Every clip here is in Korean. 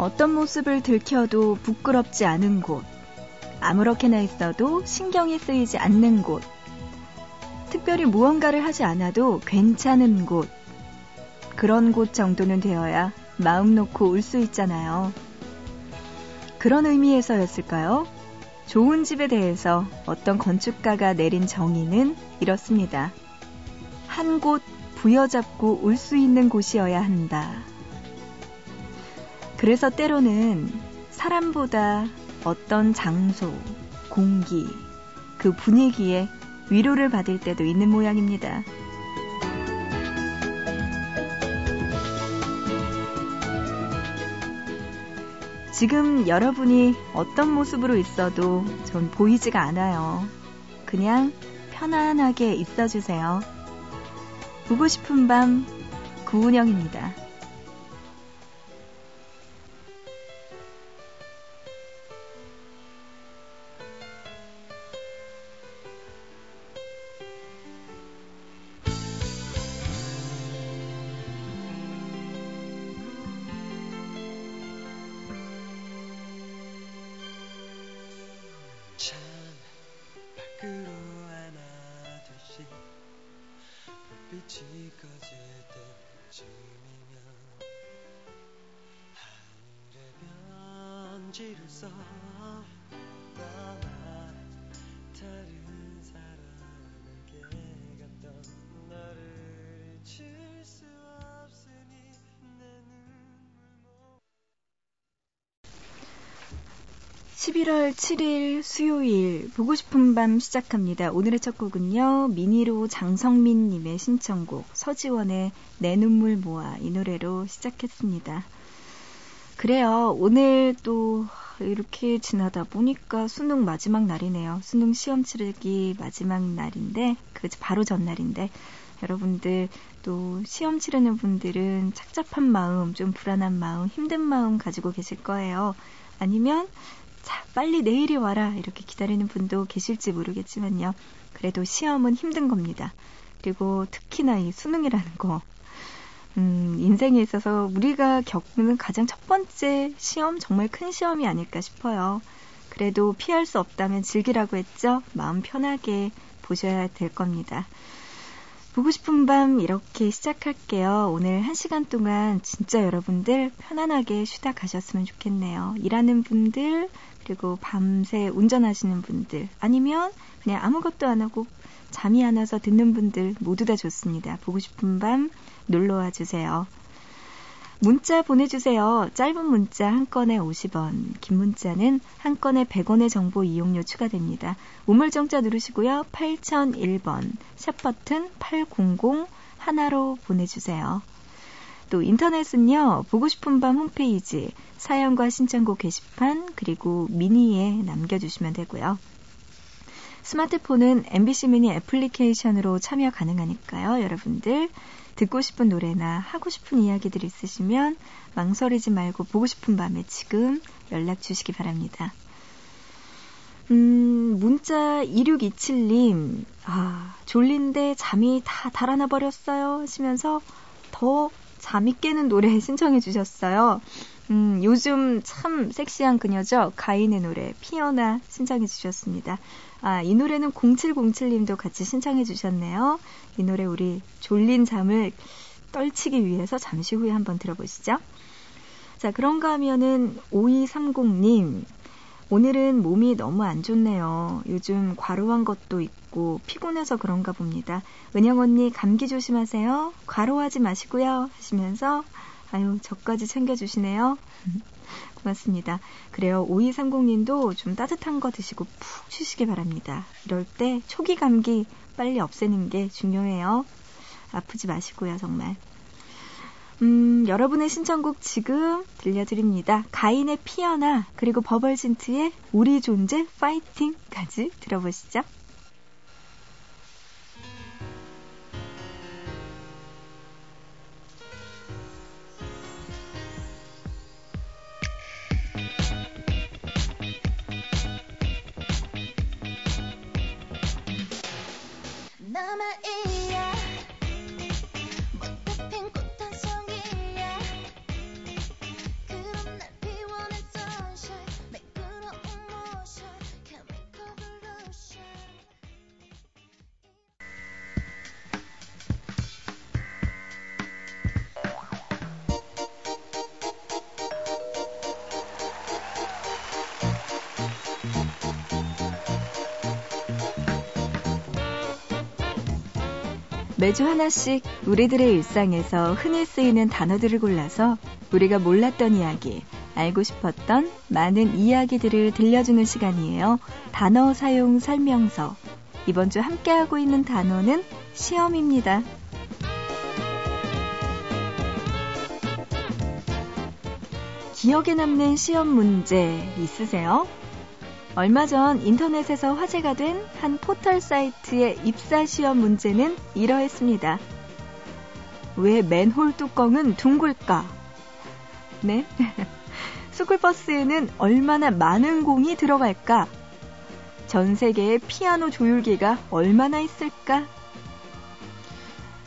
어떤 모습을 들켜도 부끄럽지 않은 곳. 아무렇게나 있어도 신경이 쓰이지 않는 곳. 특별히 무언가를 하지 않아도 괜찮은 곳. 그런 곳 정도는 되어야 마음 놓고 울 수 있잖아요. 그런 의미에서였을까요? 좋은 집에 대해서 어떤 건축가가 내린 정의는 이렇습니다. 한 곳 부여잡고 올 수 있는 곳이어야 한다. 그래서 때로는 사람보다 어떤 장소, 공기, 그 분위기에 위로를 받을 때도 있는 모양입니다. 지금 여러분이 어떤 모습으로 있어도 전 보이지가 않아요. 그냥 편안하게 있어주세요. 보고 싶은 밤 구은영입니다. 지그질 때쯤이면 하늘의 변지를 써. 11월 7일 수요일 보고 싶은 밤 시작합니다. 오늘의 첫 곡은요. 미니로 장성민 님의 신청곡 서지원의 내 눈물 모아 이 노래로 시작했습니다. 그래요. 오늘 또 이렇게 지나다 보니까 수능 마지막 날이네요. 수능 시험 치르기 마지막 날인데 그 바로 전날인데 여러분들 또 시험 치르는 분들은 착잡한 마음, 좀 불안한 마음, 힘든 마음 가지고 계실 거예요. 아니면 자, 빨리 내일이 와라. 이렇게 기다리는 분도 계실지 모르겠지만요. 그래도 시험은 힘든 겁니다. 그리고 특히나 이 수능이라는 거. 음, 인생에 있어서 우리가 겪는 가장 첫 번째 시험, 정말 큰 시험이 아닐까 싶어요. 그래도 피할 수 없다면 즐기라고 했죠? 마음 편하게 보셔야 될 겁니다. 보고 싶은 밤 이렇게 시작할게요. 오늘 한 시간 동안 진짜 여러분들 편안하게 쉬다 가셨으면 좋겠네요. 일하는 분들, 그리고 밤새 운전하시는 분들, 아니면 그냥 아무것도 안 하고 잠이 안 와서 듣는 분들 모두 다 좋습니다. 보고 싶은 밤 놀러 와 주세요. 문자 보내주세요. 짧은 문자 한 건에 50원, 긴 문자는 한 건에 100원의 정보 이용료 추가됩니다. 우물정자 누르시고요. 8001번, 샵 버튼 800 하나로 보내주세요. 또 인터넷은요, 보고 싶은 밤 홈페이지, 사연과 신청곡 게시판, 그리고 미니에 남겨주시면 되고요. 스마트폰은 MBC 미니 애플리케이션으로 참여 가능하니까요. 여러분들 듣고 싶은 노래나 하고 싶은 이야기들 있으시면 망설이지 말고 보고 싶은 밤에 지금 연락 주시기 바랍니다. 음, 문자 2627님, 아, 졸린데 잠이 다 달아나 버렸어요. 하시면서 더 잠이 깨는 노래 신청해 주셨어요. 음, 요즘 참 섹시한 그녀죠. 가인의 노래, 피어나 신청해 주셨습니다. 아, 이 노래는 0707님도 같이 신청해 주셨네요. 이 노래 우리 졸린 잠을 떨치기 위해서 잠시 후에 한번 들어보시죠. 자, 그런가 하면은 5230님. 오늘은 몸이 너무 안 좋네요. 요즘 과로한 것도 있고 피곤해서 그런가 봅니다. 은영 언니 감기 조심하세요. 과로하지 마시고요. 하시면서 아유, 저까지 챙겨주시네요. 고맙습니다. 그래요. 5230님도 좀 따뜻한 거 드시고 푹 쉬시기 바랍니다. 이럴 때 초기 감기 빨리 없애는 게 중요해요. 아프지 마시고요, 정말. 음, 여러분의 신청곡 지금 들려드립니다. 가인의 피어나, 그리고 버벌진트의 우리 존재 파이팅까지 들어보시죠. 남아있 매주 하나씩 우리들의 일상에서 흔히 쓰이는 단어들을 골라서 우리가 몰랐던 이야기, 알고 싶었던 많은 이야기들을 들려주는 시간이에요. 단어 사용 설명서. 이번 주 함께하고 있는 단어는 시험입니다. 기억에 남는 시험 문제 있으세요? 얼마 전 인터넷에서 화제가 된 한 포털 사이트의 입사 시험 문제는 이러했습니다. 왜 맨홀 뚜껑은 둥글까? 네. 스쿨버스에는 얼마나 많은 공이 들어갈까? 전 세계의 피아노 조율기가 얼마나 있을까?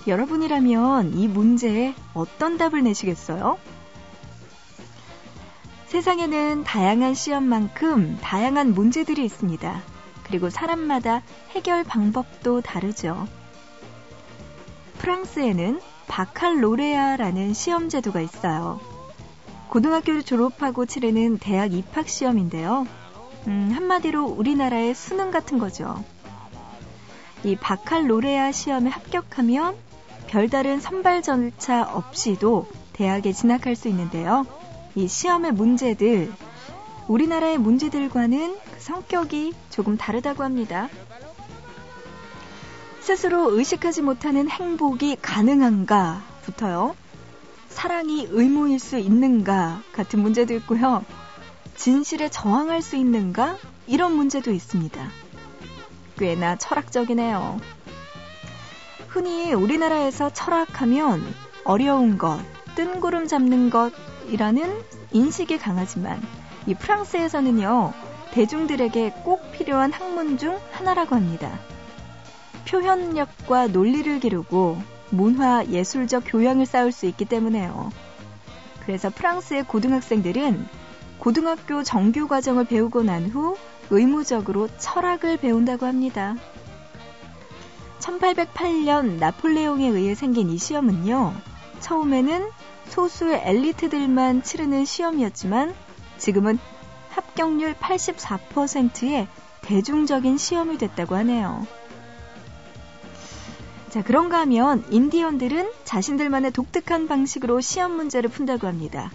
여러분이라면 이 문제에 어떤 답을 내시겠어요? 세상에는 다양한 시험만큼 다양한 문제들이 있습니다. 그리고 사람마다 해결 방법도 다르죠. 프랑스에는 바칼로레아라는 시험 제도가 있어요. 고등학교를 졸업하고 치르는 대학 입학 시험인데요. 음, 한마디로 우리나라의 수능 같은 거죠. 이 바칼로레아 시험에 합격하면 별다른 선발 절차 없이도 대학에 진학할 수 있는데요. 이 시험의 문제들, 우리나라의 문제들과는 그 성격이 조금 다르다고 합니다. 스스로 의식하지 못하는 행복이 가능한가? 부터요. 사랑이 의무일 수 있는가? 같은 문제도 있고요. 진실에 저항할 수 있는가? 이런 문제도 있습니다. 꽤나 철학적이네요. 흔히 우리나라에서 철학하면 어려운 것, 뜬구름 잡는 것 이라는 인식이 강하지만 이 프랑스에서는요, 대중들에게 꼭 필요한 학문 중 하나라고 합니다. 표현력과 논리를 기르고 문화 예술적 교양을 쌓을 수 있기 때문에요. 그래서 프랑스의 고등학생들은 고등학교 정규 과정을 배우고 난 후 의무적으로 철학을 배운다고 합니다. 1808년 나폴레옹에 의해 생긴 이 시험은요, 처음에는 소수의 엘리트들만 치르는 시험이었지만 지금은 합격률 84%의 대중적인 시험이 됐다고 하네요. 자, 그런가 하면 인디언들은 자신들만의 독특한 방식으로 시험 문제를 푼다고 합니다.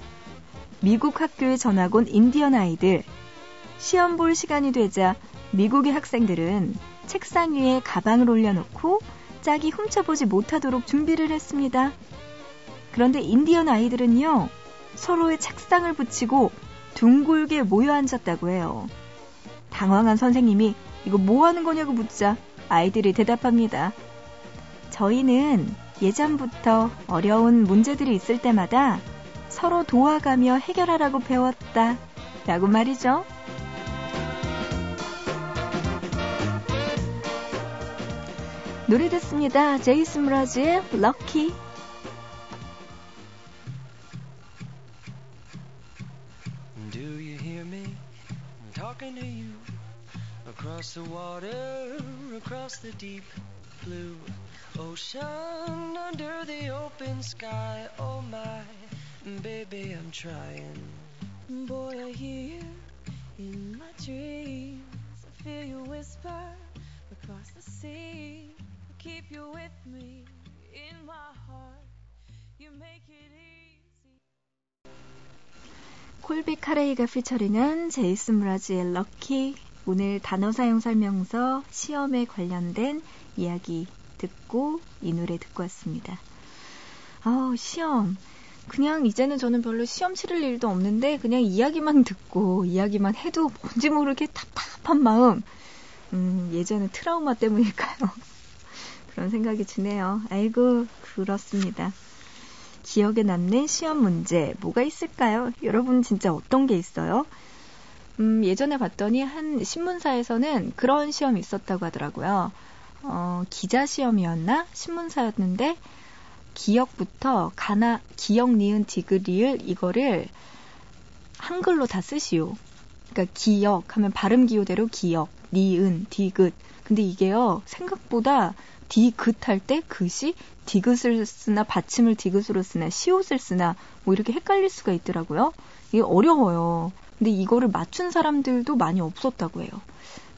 미국 학교에 전학 온 인디언 아이들. 시험 볼 시간이 되자 미국의 학생들은 책상 위에 가방을 올려놓고 짝이 훔쳐보지 못하도록 준비를 했습니다. 그런데 인디언 아이들은요, 서로의 책상을 붙이고 둥글게 모여 앉았다고 해요. 당황한 선생님이 이거 뭐 하는 거냐고 묻자 아이들이 대답합니다. 저희는 예전부터 어려운 문제들이 있을 때마다 서로 도와가며 해결하라고 배웠다. 라고 말이죠. 노래 듣습니다. 제이슨 브라즈의 럭키. across the water, across the deep blue ocean, under the open sky. Oh my, baby, I'm trying. Boy, I hear you in my dreams. I feel you whisper across the sea. I keep you with me in my heart. You make it easy. 콜비 카레이가 피처링한 제이슨 브라지의 럭키 오늘 단어 사용 설명서 시험에 관련된 이야기 듣고 이 노래 듣고 왔습니다. 아우 시험 그냥 이제는 저는 별로 시험 치를 일도 없는데 그냥 이야기만 듣고 이야기만 해도 뭔지 모르게 답답한 마음 음, 예전에 트라우마 때문일까요? 그런 생각이 드네요. 아이고 그렇습니다. 기억에 남는 시험 문제 뭐가 있을까요? 여러분 진짜 어떤 게 있어요? 음, 예전에 봤더니 한 신문사에서는 그런 시험이 있었다고 하더라고요. 어, 기자 시험이었나? 신문사였는데 기억부터 가나 기억 니은 디귿리을 이거를 한글로 다 쓰시오. 그러니까 기억 하면 발음 기호대로 기억, 니은, 디귿. 근데 이게요 생각보다 디귿 할 때 글씨 디귿을 쓰나 받침을 디귿으로 쓰나 시옷을 쓰나 뭐 이렇게 헷갈릴 수가 있더라고요. 이게 어려워요. 근데 이거를 맞춘 사람들도 많이 없었다고 해요.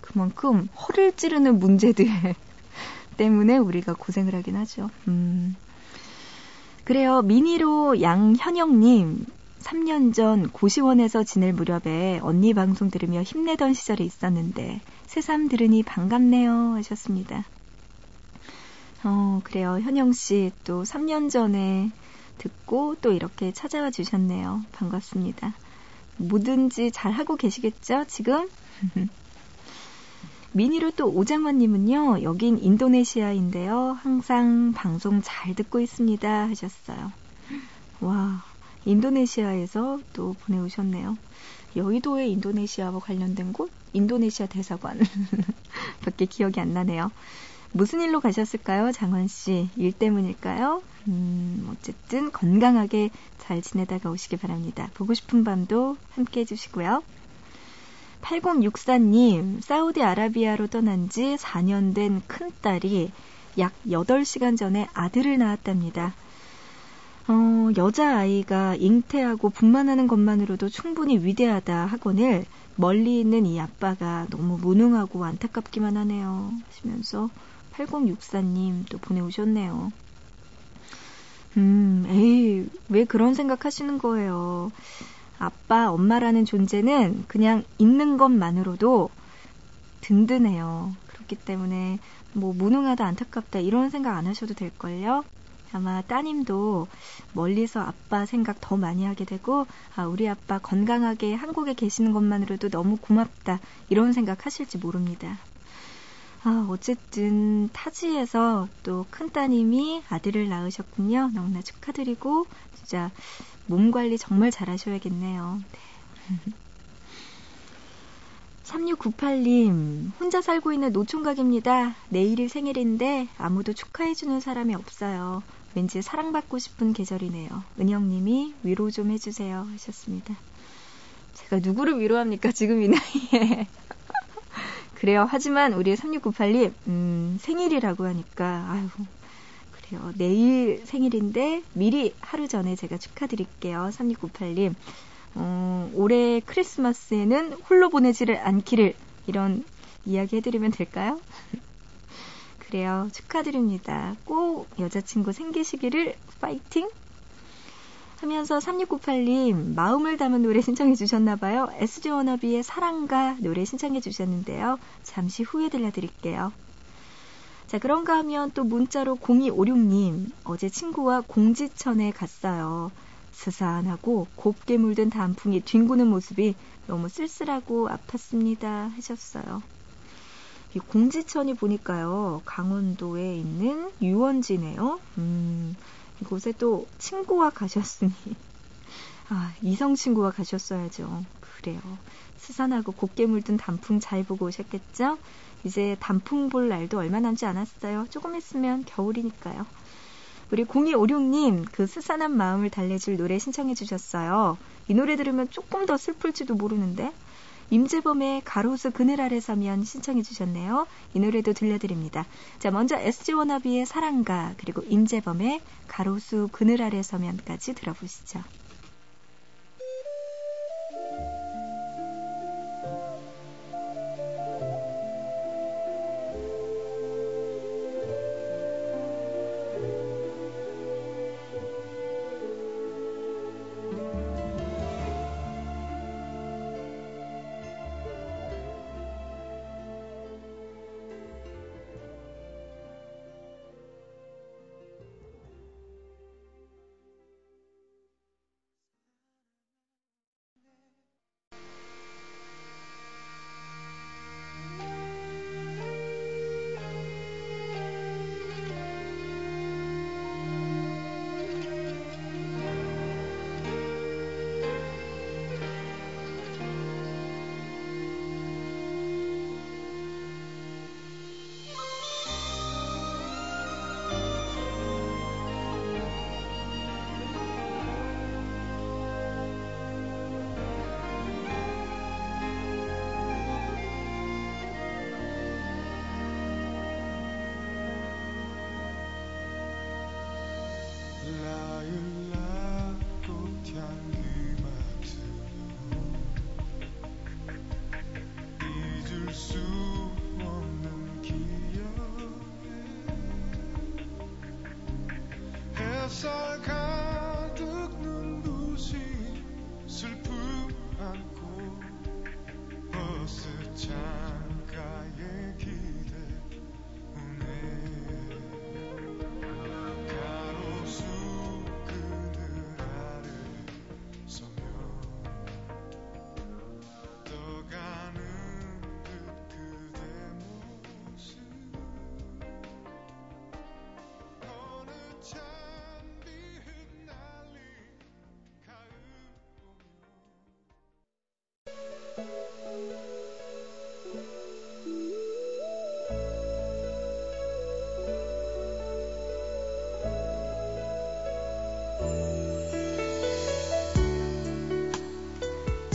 그만큼 허를 찌르는 문제들 때문에 우리가 고생을 하긴 하죠. 음. 그래요. 미니로 양현영님, 3년 전 고시원에서 지낼 무렵에 언니 방송 들으며 힘내던 시절이 있었는데 새삼 들으니 반갑네요 하셨습니다. 어, 그래요. 현영 씨 또 3년 전에 듣고 또 이렇게 찾아와 주셨네요. 반갑습니다. 뭐든지 잘 하고 계시겠죠, 지금? 미니로 또 오장원님은요, 여긴 인도네시아인데요. 항상 방송 잘 듣고 있습니다. 하셨어요. 와, 인도네시아에서 또 보내오셨네요. 여의도에 인도네시아와 관련된 곳? 인도네시아 대사관. 밖에 기억이 안 나네요. 무슨 일로 가셨을까요, 장원 씨? 일 때문일까요? 음, 어쨌든 건강하게 잘 지내다가 오시기 바랍니다. 보고 싶은 밤도 함께 해주시고요. 8064님, 사우디아라비아로 떠난 지 4년 된 큰딸이 약 8시간 전에 아들을 낳았답니다. 어, 여자아이가 잉태하고 분만하는 것만으로도 충분히 위대하다 하거늘 멀리 있는 이 아빠가 너무 무능하고 안타깝기만 하네요. 하시면서 8064님 또 보내오셨네요. 음, 에이, 왜 그런 생각 하시는 거예요? 아빠, 엄마라는 존재는 그냥 있는 것만으로도 든든해요. 그렇기 때문에 뭐 무능하다, 안타깝다 이런 생각 안 하셔도 될걸요? 아마 따님도 멀리서 아빠 생각 더 많이 하게 되고, 아, 우리 아빠 건강하게 한국에 계시는 것만으로도 너무 고맙다, 이런 생각 하실지 모릅니다. 아, 어쨌든 타지에서 또 큰따님이 아들을 낳으셨군요. 너무나 축하드리고 진짜 몸 관리 정말 잘 하셔야겠네요. 네. 3698님, 혼자 살고 있는 노총각입니다. 내일이 생일인데 아무도 축하해주는 사람이 없어요. 왠지 사랑받고 싶은 계절이네요. 은영님이 위로 좀 해주세요. 하셨습니다. 제가 누구를 위로합니까? 지금 이 나이에. 그래요. 하지만 우리 3698님, 음, 생일이라고 하니까, 아유, 그래요. 내일 생일인데 미리 하루 전에 제가 축하드릴게요. 3698님. 어, 올해 크리스마스에는 홀로 보내지를 않기를 이런 이야기 해드리면 될까요? 그래요. 축하드립니다. 꼭 여자친구 생기시기를 파이팅! 하면서 3698님 마음을 담은 노래 신청해 주셨나 봐요. SG 워너비의 사랑가 노래 신청해 주셨는데요. 잠시 후에 들려드릴게요. 자, 그런가 하면 또 문자로 0256님, 어제 친구와 공지천에 갔어요. 스산하고 곱게 물든 단풍이 뒹구는 모습이 너무 쓸쓸하고 아팠습니다. 하셨어요. 이 공지천이 보니까요, 강원도에 있는 유원지네요. 음, 이곳에 또 친구와 가셨으니 아, 이성 친구와 가셨어야죠. 그래요. 스산하고 곱게 물든 단풍 잘 보고 오셨겠죠? 이제 단풍 볼 날도 얼마 남지 않았어요. 조금 있으면 겨울이니까요. 우리 0256님, 그 스산한 마음을 달래줄 노래 신청해 주셨어요. 이 노래 들으면 조금 더 슬플지도 모르는데. 임재범의 가로수 그늘 아래 서면 신청해 주셨네요. 이 노래도 들려드립니다. 자, 먼저 SG 워너비의 사랑가 그리고 임재범의 가로수 그늘 아래 서면까지 들어보시죠.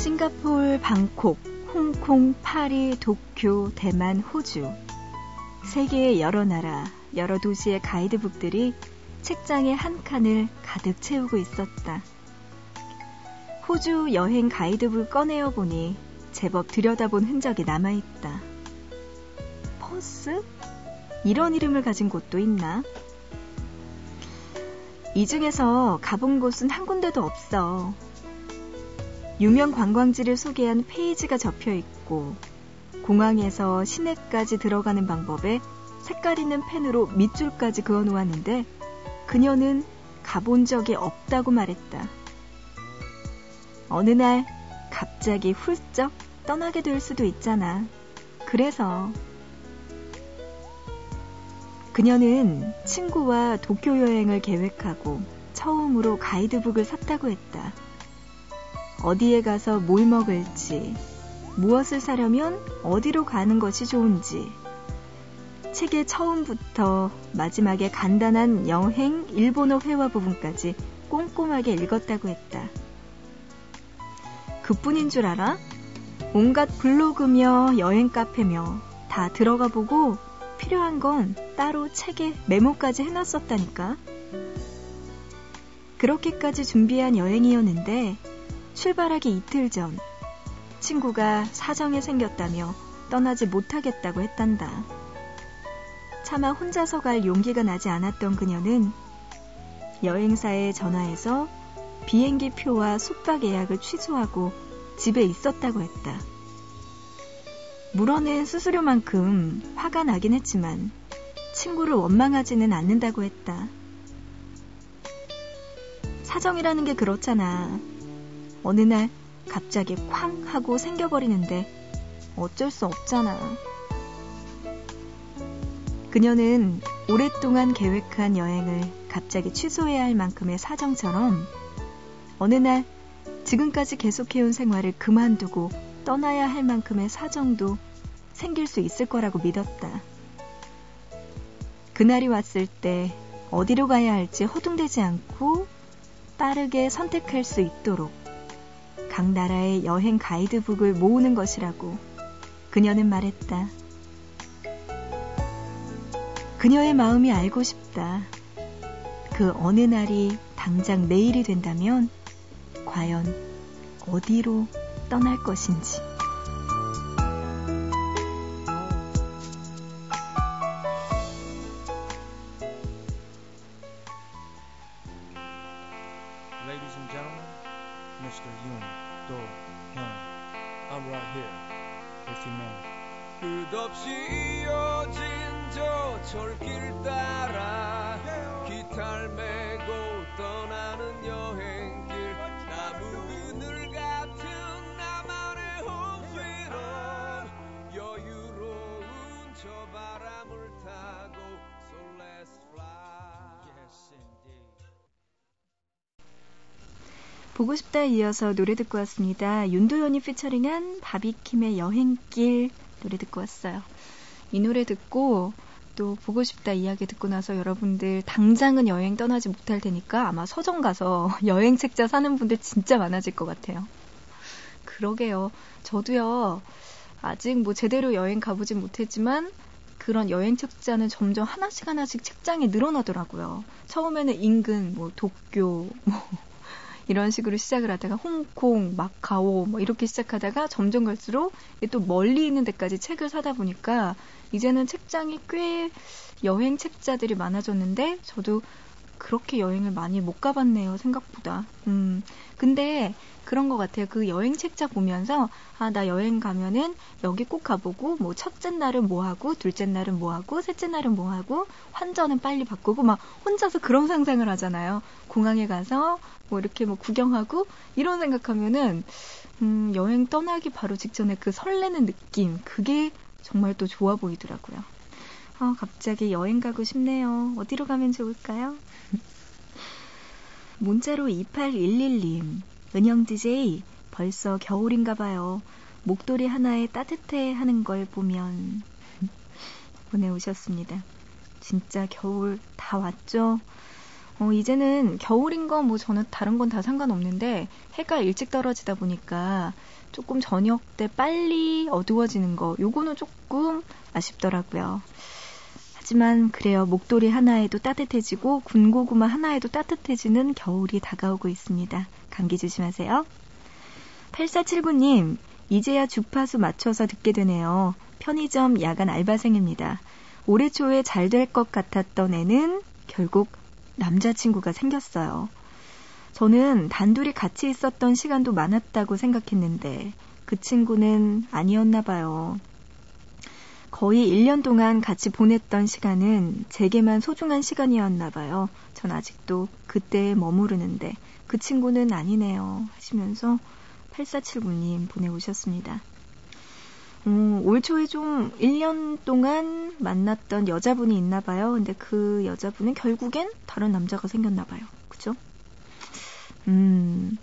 싱가폴, 방콕, 홍콩, 파리, 도쿄, 대만, 호주. 세계의 여러 나라, 여러 도시의 가이드북들이 책장의 한 칸을 가득 채우고 있었다. 호주 여행 가이드북 꺼내어 보니 제법 들여다본 흔적이 남아있다. 퍼스? 이런 이름을 가진 곳도 있나? 이 중에서 가본 곳은 한 군데도 없어. 유명 관광지를 소개한 페이지가 접혀 있고, 공항에서 시내까지 들어가는 방법에 색깔 있는 펜으로 밑줄까지 그어 놓았는데, 그녀는 가본 적이 없다고 말했다. 어느 날 갑자기 훌쩍 떠나게 될 수도 있잖아. 그래서 그녀는 친구와 도쿄 여행을 계획하고 처음으로 가이드북을 샀다고 했다. 어디에 가서 뭘 먹을지, 무엇을 사려면 어디로 가는 것이 좋은지, 책의 처음부터 마지막에 간단한 여행 일본어 회화 부분까지 꼼꼼하게 읽었다고 했다. 그뿐인 줄 알아? 온갖 블로그며 여행 카페며 다 들어가 보고 필요한 건 따로 책에 메모까지 해놨었다니까. 그렇게까지 준비한 여행이었는데 출발하기 이틀 전 친구가 사정이 생겼다며 떠나지 못하겠다고 했단다. 차마 혼자서 갈 용기가 나지 않았던 그녀는 여행사에 전화해서 비행기 표와 숙박 예약을 취소하고 집에 있었다고 했다. 물어낸 수수료만큼 화가 나긴 했지만 친구를 원망하지는 않는다고 했다. 사정이라는 게 그렇잖아. 어느 날 갑자기 쾅 하고 생겨버리는데 어쩔 수 없잖아. 그녀는 오랫동안 계획한 여행을 갑자기 취소해야 할 만큼의 사정처럼 어느 날 지금까지 계속해온 생활을 그만두고 떠나야 할 만큼의 사정도 생길 수 있을 거라고 믿었다. 그날이 왔을 때 어디로 가야 할지 허둥대지 않고 빠르게 선택할 수 있도록 각 나라의 여행 가이드북을 모으는 것이라고 그녀는 말했다. 그녀의 마음이 알고 싶다. 그 어느 날이 당장 내일이 된다면 과연 어디로 떠날 것인지. 보고 싶다 이어서 노래 듣고 왔습니다. 윤도현이 피처링한 바비킴의 여행길 노래 듣고 왔어요. 이 노래 듣고 또 보고 싶다 이야기 듣고 나서 여러분들 당장은 여행 떠나지 못할 테니까 아마 서점 가서 여행 책자 사는 분들 진짜 많아질 것 같아요. 그러게요. 저도요. 아직 뭐 제대로 여행 가보진 못했지만 그런 여행 책자는 점점 하나씩 하나씩 책장에 늘어나더라고요. 처음에는 인근, 뭐 도쿄, 뭐 이런 식으로 시작을 하다가 홍콩, 마카오 뭐 이렇게 시작하다가 점점 갈수록 또 멀리 있는 데까지 책을 사다 보니까 이제는 책장이 꽤 여행 책자들이 많아졌는데 저도 그렇게 여행을 많이 못 가봤네요, 생각보다. 음, 근데 그런 것 같아요. 그 여행 책자 보면서, 아, 나 여행 가면은 여기 꼭 가보고, 뭐, 첫째 날은 뭐 하고, 둘째 날은 뭐 하고, 셋째 날은 뭐 하고, 환전은 빨리 바꾸고, 막, 혼자서 그런 상상을 하잖아요. 공항에 가서, 뭐, 이렇게 뭐, 구경하고, 이런 생각하면은, 음, 여행 떠나기 바로 직전에 그 설레는 느낌, 그게 정말 또 좋아 보이더라고요. 아, 갑자기 여행 가고 싶네요. 어디로 가면 좋을까요? 문자로 2811님, 은영 DJ, 벌써 겨울인가 봐요. 목도리 하나에 따뜻해 하는 걸 보면 보내오셨습니다. 진짜 겨울 다 왔죠? 어, 이제는 겨울인 거뭐 저는 다른 건 다 상관없는데 해가 일찍 떨어지다 보니까 조금 저녁 때 빨리 어두워지는 거 요거는 조금 아쉽더라고요. 하지만 그래요. 목도리 하나에도 따뜻해지고 군고구마 하나에도 따뜻해지는 겨울이 다가오고 있습니다. 감기 조심하세요. 8479님, 이제야 주파수 맞춰서 듣게 되네요. 편의점 야간 알바생입니다. 올해 초에 잘 될 것 같았던 애는 결국 남자친구가 생겼어요. 저는 단둘이 같이 있었던 시간도 많았다고 생각했는데 그 친구는 아니었나 봐요. 거의 1년 동안 같이 보냈던 시간은 제게만 소중한 시간이었나 봐요. 전 아직도 그때에 머무르는데 그 친구는 아니네요. 하시면서 8479님 보내오셨습니다. 음, 올 초에 좀 1년 동안 만났던 여자분이 있나 봐요. 근데 그 여자분은 결국엔 다른 남자가 생겼나 봐요. 그죠? 음,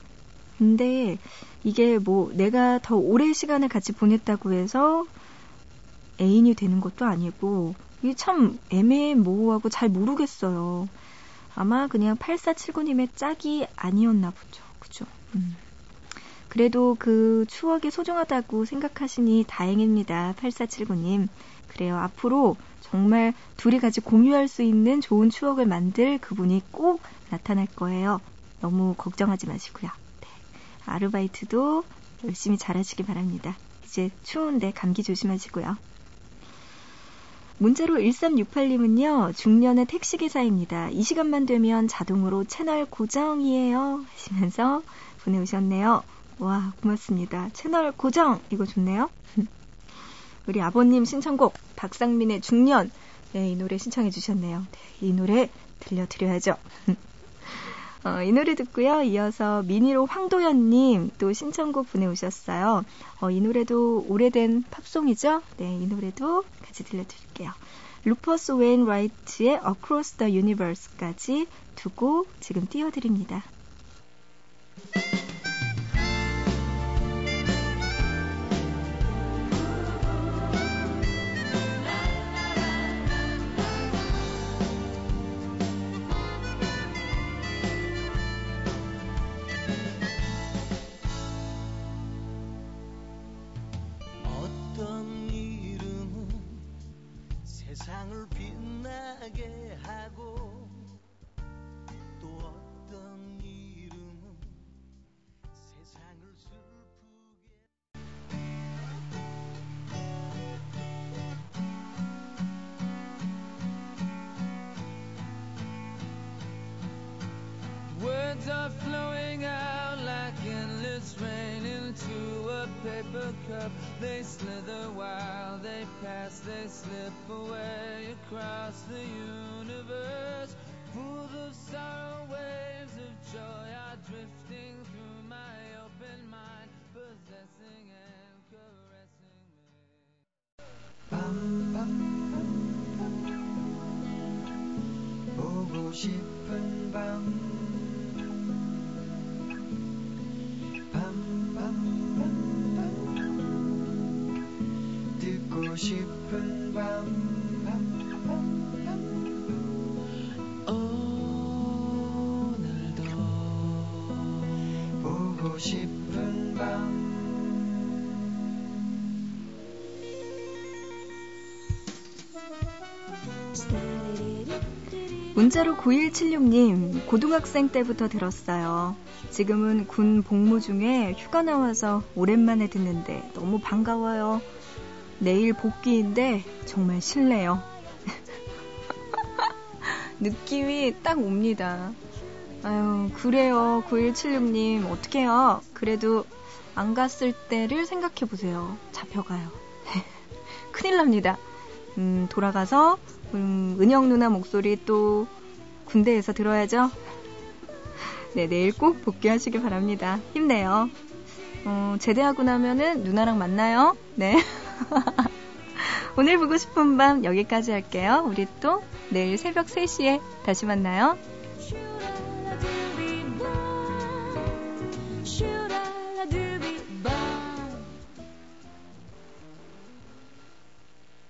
근데 이게 뭐 내가 더 오래 시간을 같이 보냈다고 해서 애인이 되는 것도 아니고 이게 참 애매모호하고 잘 모르겠어요. 아마 그냥 8479님의 짝이 아니었나 보죠. 그죠? 음. 그래도 그 추억이 소중하다고 생각하시니 다행입니다. 8479님. 그래요. 앞으로 정말 둘이 같이 공유할 수 있는 좋은 추억을 만들 그분이 꼭 나타날 거예요. 너무 걱정하지 마시고요. 네. 아르바이트도 열심히 잘하시기 바랍니다. 이제 추운데 감기 조심하시고요. 문자로 1368님은요, 중년의 택시기사입니다. 이 시간만 되면 자동으로 채널 고정이에요. 하시면서 보내오셨네요. 와, 고맙습니다. 채널 고정! 이거 좋네요. 우리 아버님 신청곡, 박상민의 중년. 네, 이 노래 신청해 주셨네요. 네, 이 노래 들려드려야죠. 어, 이 노래 듣고요. 이어서 미니로 황도연님 또 신청곡 보내오셨어요. 어, 이 노래도 오래된 팝송이죠? 네, 이 노래도 같이 들려드릴게요. 루퍼스 웨인 라이트의 Across the Universe까지 두고 지금 띄워드립니다. Cup. They slither while they pass, they slip away across the universe. 싶은 밤, 밤, 밤, 밤. 오늘도 보고 싶은 밤 문자로 9176님, 고등학생 때부터 들었어요. 지금은 군 복무 중에 휴가 나와서 오랜만에 듣는데 너무 반가워요. 내일 복귀인데 정말 실례요. 느낌이 딱 옵니다. 아유, 그래요. 9176님, 어떡해요. 그래도 안 갔을 때를 생각해 보세요. 잡혀가요. 큰일 납니다. 음, 돌아가서, 음, 은영 누나 목소리 또 군대에서 들어야죠. 네, 내일 꼭 복귀하시길 바랍니다. 힘내요. 어, 제대하고 나면은 누나랑 만나요. 네. 오늘 보고 싶은 밤 여기까지 할게요. 우리 또 내일 새벽 3시에 다시 만나요.